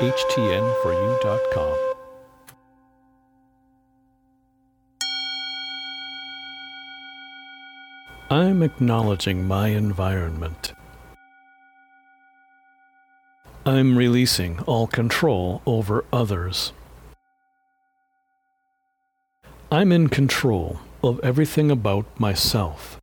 htnforyou.com. I'm acknowledging my environment. I'm releasing all control over others. I'm in control of everything about myself.